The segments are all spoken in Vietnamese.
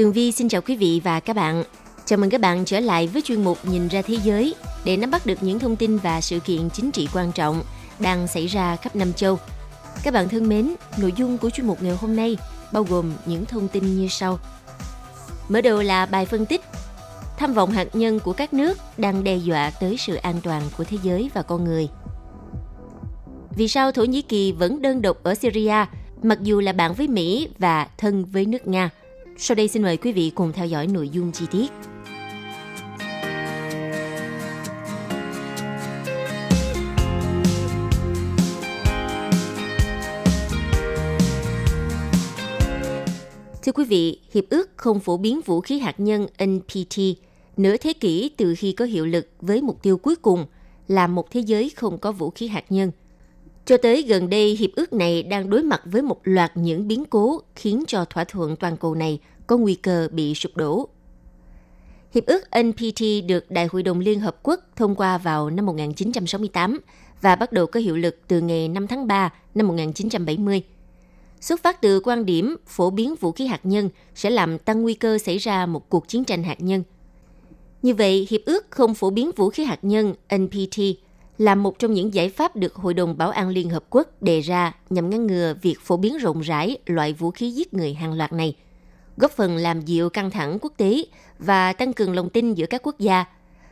Tường Vi xin chào quý vị và các bạn. Chào mừng các bạn trở lại với chuyên mục Nhìn ra thế giới để nắm bắt được những thông tin và sự kiện chính trị quan trọng đang xảy ra khắp năm châu. Các bạn thân mến, nội dung của chuyên mục ngày hôm nay bao gồm những thông tin như sau. Mở đầu là bài phân tích tham vọng hạt nhân của các nước đang đe dọa tới sự an toàn của thế giới và con người. Vì sao Thổ Nhĩ Kỳ vẫn đơn độc ở Syria mặc dù là bạn với Mỹ và thân với nước Nga? Sau đây xin mời quý vị cùng theo dõi nội dung chi tiết. Thưa quý vị, Hiệp ước không phổ biến vũ khí hạt nhân NPT nửa thế kỷ từ khi có hiệu lực với mục tiêu cuối cùng là một thế giới không có vũ khí hạt nhân. Cho tới gần đây, hiệp ước này đang đối mặt với một loạt những biến cố khiến cho thỏa thuận toàn cầu này có nguy cơ bị sụp đổ. Hiệp ước NPT được Đại hội đồng Liên Hợp Quốc thông qua vào năm 1968 và bắt đầu có hiệu lực từ ngày 5 tháng 3 năm 1970. Xuất phát từ quan điểm phổ biến vũ khí hạt nhân sẽ làm tăng nguy cơ xảy ra một cuộc chiến tranh hạt nhân. Như vậy, Hiệp ước không phổ biến vũ khí hạt nhân NPT là một trong những giải pháp được Hội đồng Bảo an Liên Hợp Quốc đề ra nhằm ngăn ngừa việc phổ biến rộng rãi loại vũ khí giết người hàng loạt này – góp phần làm dịu căng thẳng quốc tế và tăng cường lòng tin giữa các quốc gia,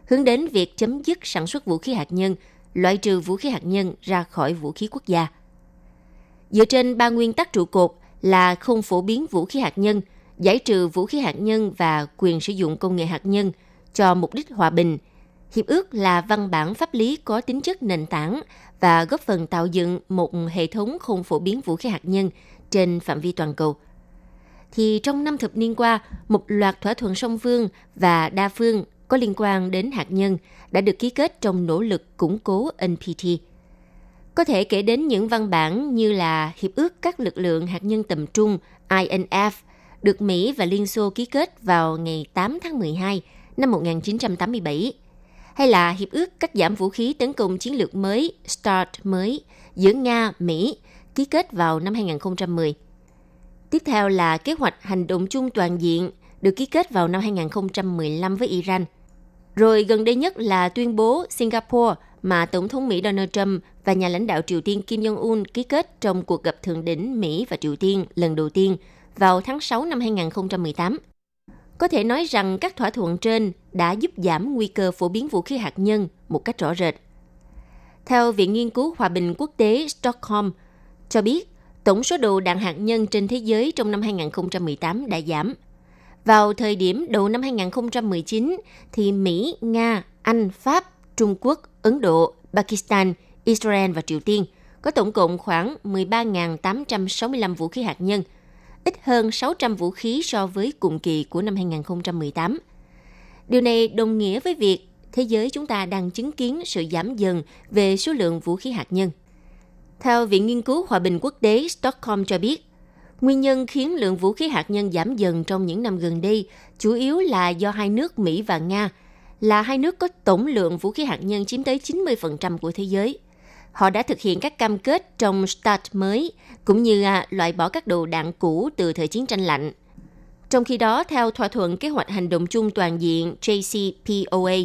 hướng đến việc chấm dứt sản xuất vũ khí hạt nhân, loại trừ vũ khí hạt nhân ra khỏi vũ khí quốc gia. Dựa trên ba nguyên tắc trụ cột là không phổ biến vũ khí hạt nhân, giải trừ vũ khí hạt nhân và quyền sử dụng công nghệ hạt nhân cho mục đích hòa bình, hiệp ước là văn bản pháp lý có tính chất nền tảng và góp phần tạo dựng một hệ thống không phổ biến vũ khí hạt nhân trên phạm vi toàn cầu – thì trong năm thập niên qua, một loạt thỏa thuận song phương và đa phương có liên quan đến hạt nhân đã được ký kết trong nỗ lực củng cố NPT. Có thể kể đến những văn bản như là Hiệp ước các lực lượng hạt nhân tầm trung INF được Mỹ và Liên Xô ký kết vào ngày 8 tháng 12 năm 1987, hay là Hiệp ước cắt giảm vũ khí tấn công chiến lược mới START mới giữa Nga, Mỹ ký kết vào năm 2010. Tiếp theo là kế hoạch hành động chung toàn diện được ký kết vào năm 2015 với Iran. Rồi gần đây nhất là tuyên bố Singapore mà Tổng thống Mỹ Donald Trump và nhà lãnh đạo Triều Tiên Kim Jong-un ký kết trong cuộc gặp thượng đỉnh Mỹ và Triều Tiên lần đầu tiên vào tháng 6 năm 2018. Có thể nói rằng các thỏa thuận trên đã giúp giảm nguy cơ phổ biến vũ khí hạt nhân một cách rõ rệt. Theo Viện Nghiên cứu Hòa bình Quốc tế Stockholm cho biết, tổng số đồ đạn hạt nhân trên thế giới trong năm 2018 đã giảm. Vào thời điểm đầu năm 2019, thì Mỹ, Nga, Anh, Pháp, Trung Quốc, Ấn Độ, Pakistan, Israel và Triều Tiên có tổng cộng khoảng 13.865 vũ khí hạt nhân, ít hơn 600 vũ khí so với cùng kỳ của năm 2018. Điều này đồng nghĩa với việc thế giới chúng ta đang chứng kiến sự giảm dần về số lượng vũ khí hạt nhân. Theo Viện Nghiên cứu Hòa bình Quốc tế Stockholm cho biết, nguyên nhân khiến lượng vũ khí hạt nhân giảm dần trong những năm gần đây chủ yếu là do hai nước Mỹ và Nga là hai nước có tổng lượng vũ khí hạt nhân chiếm tới 90% của thế giới. Họ đã thực hiện các cam kết trong START mới, cũng như à, loại bỏ các đồ đạn cũ từ thời chiến tranh lạnh. Trong khi đó, theo thỏa thuận kế hoạch hành động chung toàn diện JCPOA,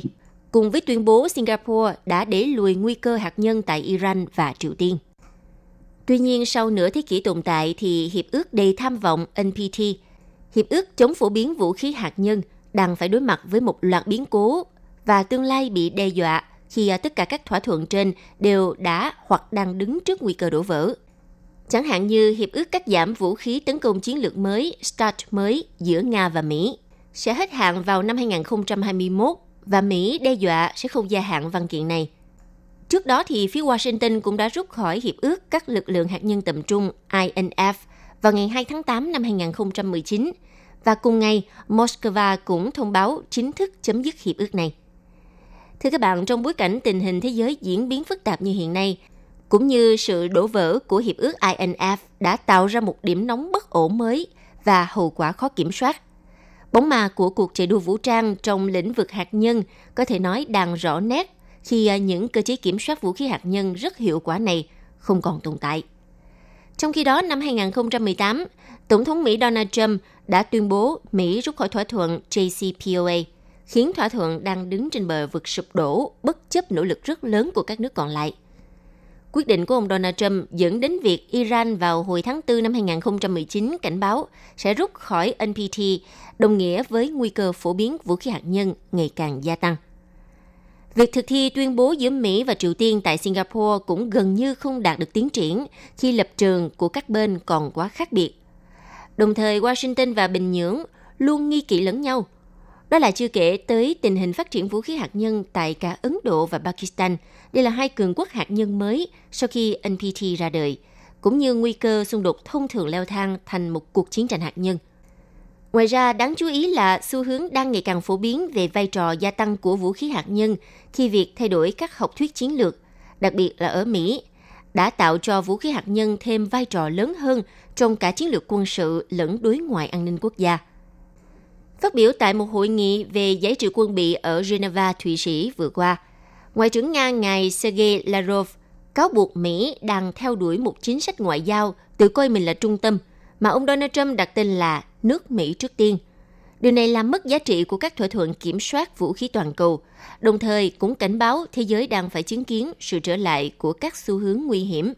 cùng với tuyên bố Singapore đã để lùi nguy cơ hạt nhân tại Iran và Triều Tiên. Tuy nhiên, sau nửa thế kỷ tồn tại thì Hiệp ước đầy tham vọng NPT, Hiệp ước chống phổ biến vũ khí hạt nhân, đang phải đối mặt với một loạt biến cố và tương lai bị đe dọa khi à, tất cả các thỏa thuận trên đều đã hoặc đang đứng trước nguy cơ đổ vỡ. Chẳng hạn như Hiệp ước cắt giảm vũ khí tấn công chiến lược mới, START mới, giữa Nga và Mỹ sẽ hết hạn vào năm 2021 và Mỹ đe dọa sẽ không gia hạn văn kiện này – Trước đó thì phía Washington cũng đã rút khỏi hiệp ước các lực lượng hạt nhân tầm trung INF vào ngày 2 tháng 8 năm 2019 và cùng ngày Moscow cũng thông báo chính thức chấm dứt hiệp ước này. Thưa các bạn, trong bối cảnh tình hình thế giới diễn biến phức tạp như hiện nay, cũng như sự đổ vỡ của hiệp ước INF đã tạo ra một điểm nóng bất ổn mới và hậu quả khó kiểm soát. Bóng ma của cuộc chạy đua vũ trang trong lĩnh vực hạt nhân có thể nói đang rõ nét khi à, những cơ chế kiểm soát vũ khí hạt nhân rất hiệu quả này không còn tồn tại. Trong khi đó, năm 2018, Tổng thống Mỹ Donald Trump đã tuyên bố Mỹ rút khỏi thỏa thuận JCPOA, khiến thỏa thuận đang đứng trên bờ vực sụp đổ bất chấp nỗ lực rất lớn của các nước còn lại. Quyết định của ông Donald Trump dẫn đến việc Iran vào hồi tháng 4 năm 2019 cảnh báo sẽ rút khỏi NPT, đồng nghĩa với nguy cơ phổ biến vũ khí hạt nhân ngày càng gia tăng. Việc thực thi tuyên bố giữa Mỹ và Triều Tiên tại Singapore cũng gần như không đạt được tiến triển khi lập trường của các bên còn quá khác biệt. Đồng thời, Washington và Bình Nhưỡng luôn nghi kỵ lẫn nhau. Đó là chưa kể tới tình hình phát triển vũ khí hạt nhân tại cả Ấn Độ và Pakistan. Đây là hai cường quốc hạt nhân mới sau khi NPT ra đời, cũng như nguy cơ xung đột thông thường leo thang thành một cuộc chiến tranh hạt nhân – Ngoài ra, đáng chú ý là xu hướng đang ngày càng phổ biến về vai trò gia tăng của vũ khí hạt nhân khi việc thay đổi các học thuyết chiến lược, đặc biệt là ở Mỹ, đã tạo cho vũ khí hạt nhân thêm vai trò lớn hơn trong cả chiến lược quân sự lẫn đối ngoại an ninh quốc gia. Phát biểu tại một hội nghị về giải trừ quân bị ở Geneva, Thụy Sĩ vừa qua, Ngoại trưởng Nga ngài Sergei Lavrov cáo buộc Mỹ đang theo đuổi một chính sách ngoại giao tự coi mình là trung tâm, mà ông Donald Trump đặt tên là nước Mỹ trước tiên. Điều này làm mất giá trị của các thỏa thuận kiểm soát vũ khí toàn cầu, đồng thời cũng cảnh báo thế giới đang phải chứng kiến sự trở lại của các xu hướng nguy hiểm.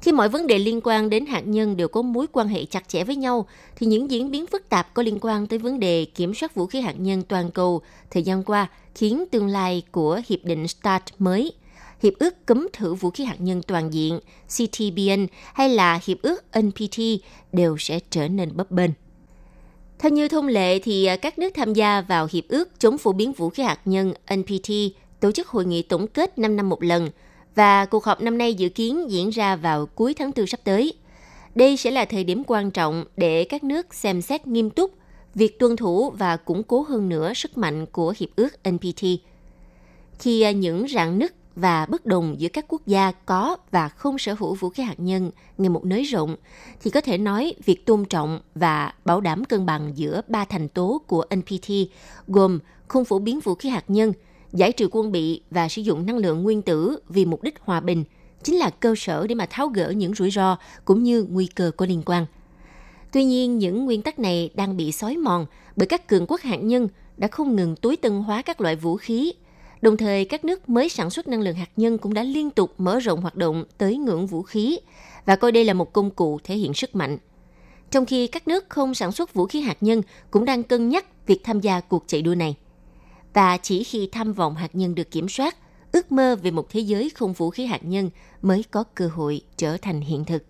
Khi mọi vấn đề liên quan đến hạt nhân đều có mối quan hệ chặt chẽ với nhau, thì những diễn biến phức tạp có liên quan tới vấn đề kiểm soát vũ khí hạt nhân toàn cầu thời gian qua khiến tương lai của Hiệp định START mới, Hiệp ước cấm thử vũ khí hạt nhân toàn diện, CTBN hay là Hiệp ước NPT đều sẽ trở nên bấp bênh. Theo như thông lệ thì các nước tham gia vào Hiệp ước chống phổ biến vũ khí hạt nhân NPT tổ chức hội nghị tổng kết 5 năm một lần và cuộc họp năm nay dự kiến diễn ra vào cuối tháng 4 sắp tới. Đây sẽ là thời điểm quan trọng để các nước xem xét nghiêm túc việc tuân thủ và củng cố hơn nữa sức mạnh của Hiệp ước NPT. Khi à, những rạn nứt và bất đồng giữa các quốc gia có và không sở hữu vũ khí hạt nhân ngày một nới rộng, thì có thể nói việc tôn trọng và bảo đảm cân bằng giữa ba thành tố của NPT gồm không phổ biến vũ khí hạt nhân, giải trừ quân bị và sử dụng năng lượng nguyên tử vì mục đích hòa bình chính là cơ sở để mà tháo gỡ những rủi ro cũng như nguy cơ có liên quan. Tuy nhiên, những nguyên tắc này đang bị xói mòn bởi các cường quốc hạt nhân đã không ngừng tối tân hóa các loại vũ khí Đồng thời, các nước mới sản xuất năng lượng hạt nhân cũng đã liên tục mở rộng hoạt động tới ngưỡng vũ khí và coi đây là một công cụ thể hiện sức mạnh. Trong khi các nước không sản xuất vũ khí hạt nhân cũng đang cân nhắc việc tham gia cuộc chạy đua này. Và chỉ khi tham vọng hạt nhân được kiểm soát, ước mơ về một thế giới không vũ khí hạt nhân mới có cơ hội trở thành hiện thực.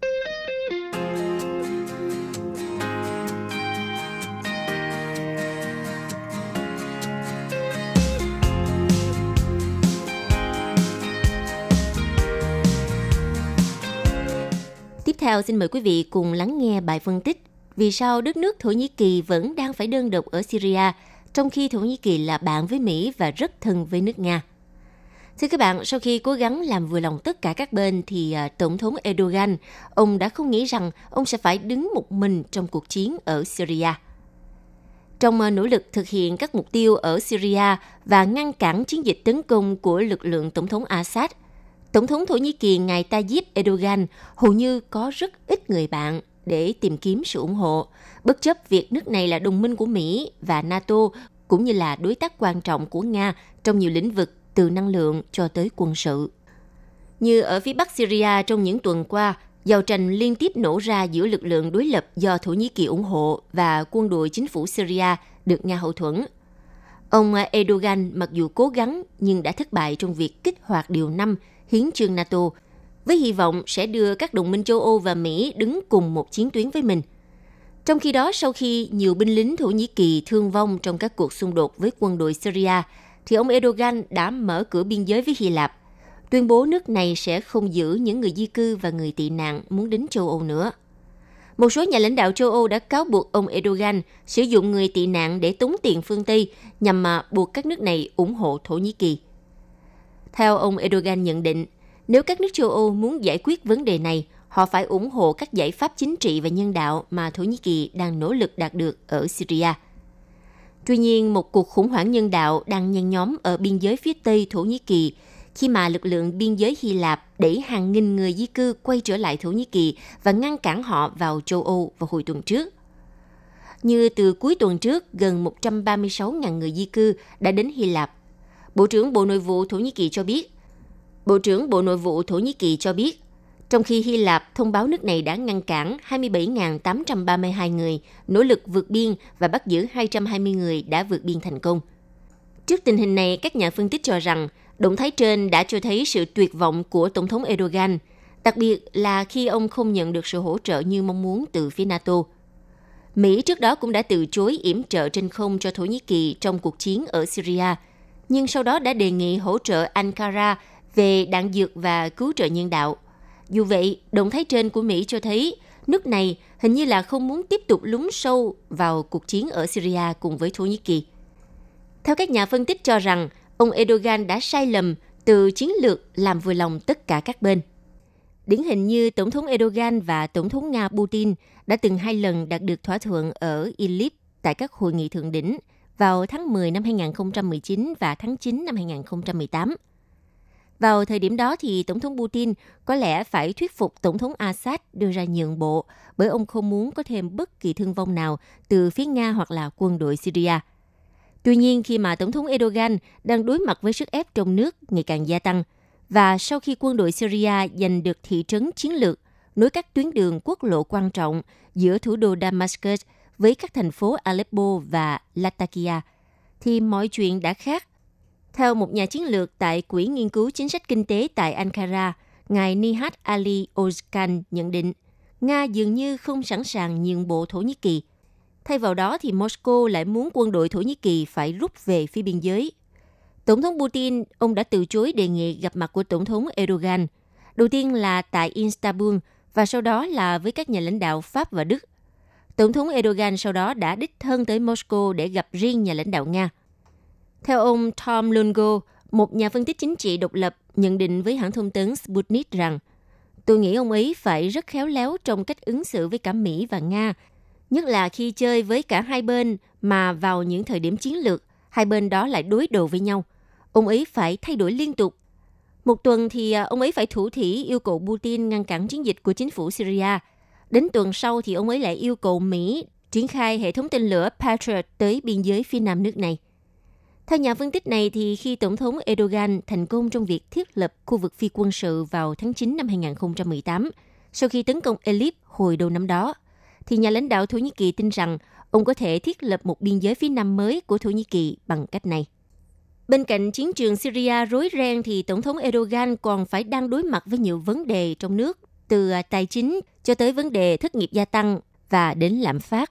Tiếp theo xin mời quý vị cùng lắng nghe bài phân tích vì sao đất nước Thổ Nhĩ Kỳ vẫn đang phải đơn độc ở Syria, trong khi Thổ Nhĩ Kỳ là bạn với Mỹ và rất thân với nước Nga. Thưa các bạn, sau khi cố gắng làm vừa lòng tất cả các bên thì à, Tổng thống Erdogan, ông đã không nghĩ rằng ông sẽ phải đứng một mình trong cuộc chiến ở Syria. Trong à, nỗ lực thực hiện các mục tiêu ở Syria và ngăn cản chiến dịch tấn công của lực lượng Tổng thống Assad – Tổng thống Thổ Nhĩ Kỳ ngài Tayyip Erdogan hầu như có rất ít người bạn để tìm kiếm sự ủng hộ, bất chấp việc nước này là đồng minh của Mỹ và NATO cũng như là đối tác quan trọng của Nga trong nhiều lĩnh vực từ năng lượng cho tới quân sự. Như ở phía Bắc Syria trong những tuần qua, giao tranh liên tiếp nổ ra giữa lực lượng đối lập do Thổ Nhĩ Kỳ ủng hộ và quân đội chính phủ Syria được Nga hậu thuẫn. Ông Erdogan mặc dù cố gắng nhưng đã thất bại trong việc kích hoạt điều 5 hiến trương NATO, với hy vọng sẽ đưa các đồng minh châu Âu và Mỹ đứng cùng một chiến tuyến với mình. Trong khi đó, sau khi nhiều binh lính Thổ Nhĩ Kỳ thương vong trong các cuộc xung đột với quân đội Syria, thì ông Erdogan đã mở cửa biên giới với Hy Lạp. tuyên bố nước này sẽ không giữ những người di cư và người tị nạn muốn đến châu Âu nữa. Một số nhà lãnh đạo châu Âu đã cáo buộc ông Erdogan sử dụng người tị nạn để tống tiền phương Tây nhằm mà buộc các nước này ủng hộ Thổ Nhĩ Kỳ. Theo ông Erdogan nhận định, nếu các nước châu Âu muốn giải quyết vấn đề này, họ phải ủng hộ các giải pháp chính trị và nhân đạo mà Thổ Nhĩ Kỳ đang nỗ lực đạt được ở Syria. Tuy nhiên, một cuộc khủng hoảng nhân đạo đang nhen nhóm ở biên giới phía Tây Thổ Nhĩ Kỳ khi mà lực lượng biên giới Hy Lạp đẩy hàng nghìn người di cư quay trở lại Thổ Nhĩ Kỳ và ngăn cản họ vào châu Âu vào hồi tuần trước. Như từ cuối tuần trước, gần 136.000 người di cư đã đến Hy Lạp. Bộ trưởng Bộ Nội vụ Thổ Nhĩ Kỳ cho biết, Bộ trưởng Bộ Nội vụ Thổ Nhĩ Kỳ cho biết, trong khi Hy Lạp thông báo nước này đã ngăn cản 27.832 người nỗ lực vượt biên và bắt giữ 220 người đã vượt biên thành công. Trước tình hình này, các nhà phân tích cho rằng động thái trên đã cho thấy sự tuyệt vọng của Tổng thống Erdogan, đặc biệt là khi ông không nhận được sự hỗ trợ như mong muốn từ phía NATO. Mỹ trước đó cũng đã từ chối yểm trợ trên không cho Thổ Nhĩ Kỳ trong cuộc chiến ở Syria, nhưng sau đó đã đề nghị hỗ trợ Ankara về đạn dược và cứu trợ nhân đạo. Dù vậy, động thái trên của Mỹ cho thấy nước này hình như là không muốn tiếp tục lún sâu vào cuộc chiến ở Syria cùng với Thổ Nhĩ Kỳ. Theo các nhà phân tích cho rằng, ông Erdogan đã sai lầm từ chiến lược làm vừa lòng tất cả các bên. Điển hình như Tổng thống Erdogan và Tổng thống Nga Putin đã từng hai lần đạt được thỏa thuận ở Idlib tại các hội nghị thượng đỉnh vào tháng 10 năm 2019 và tháng 9 năm 2018. Vào thời điểm đó thì Tổng thống Putin có lẽ phải thuyết phục Tổng thống Assad đưa ra nhượng bộ bởi ông không muốn có thêm bất kỳ thương vong nào từ phía Nga hoặc là quân đội Syria. Tuy nhiên, khi mà Tổng thống Erdogan đang đối mặt với sức ép trong nước ngày càng gia tăng, và sau khi quân đội Syria giành được thị trấn chiến lược nối các tuyến đường quốc lộ quan trọng giữa thủ đô Damascus với các thành phố Aleppo và Latakia, thì mọi chuyện đã khác theo một nhà chiến lược tại Quỹ nghiên cứu chính sách kinh tế tại Ankara, ngài Nihat Ali Ozkan nhận định, Nga dường như không sẵn sàng nhượng bộ Thổ Nhĩ Kỳ. Thay vào đó thì Moscow lại muốn quân đội Thổ Nhĩ Kỳ phải rút về phía biên giới. Tổng thống Putin, ông đã từ chối đề nghị gặp mặt của Tổng thống Erdogan. Đầu tiên là tại Istanbul và sau đó là với các nhà lãnh đạo Pháp và Đức. Tổng thống Erdogan sau đó đã đích thân tới Moscow để gặp riêng nhà lãnh đạo Nga – theo ông Tom Lungo, một nhà phân tích chính trị độc lập, nhận định với hãng thông tấn Sputnik rằng Tôi nghĩ ông ấy phải rất khéo léo trong cách ứng xử với cả Mỹ và Nga, nhất là khi chơi với cả hai bên mà vào những thời điểm chiến lược, hai bên đó lại đối đầu với nhau. Ông ấy phải thay đổi liên tục. Một tuần thì à, ông ấy phải thủ thỉ yêu cầu Putin ngăn cản chiến dịch của chính phủ Syria. Đến tuần sau thì ông ấy lại yêu cầu Mỹ triển khai hệ thống tên lửa Patriot tới biên giới phía nam nước này. Theo nhà phân tích này, thì khi Tổng thống Erdogan thành công trong việc thiết lập khu vực phi quân sự vào tháng 9 năm 2018, sau khi tấn công Elip hồi đầu năm đó, thì nhà lãnh đạo Thổ Nhĩ Kỳ tin rằng ông có thể thiết lập một biên giới phía nam mới của Thổ Nhĩ Kỳ bằng cách này. Bên cạnh chiến trường Syria rối ren thì Tổng thống Erdogan còn phải đang đối mặt với nhiều vấn đề trong nước, từ tài chính cho tới vấn đề thất nghiệp gia tăng và đến lạm phát.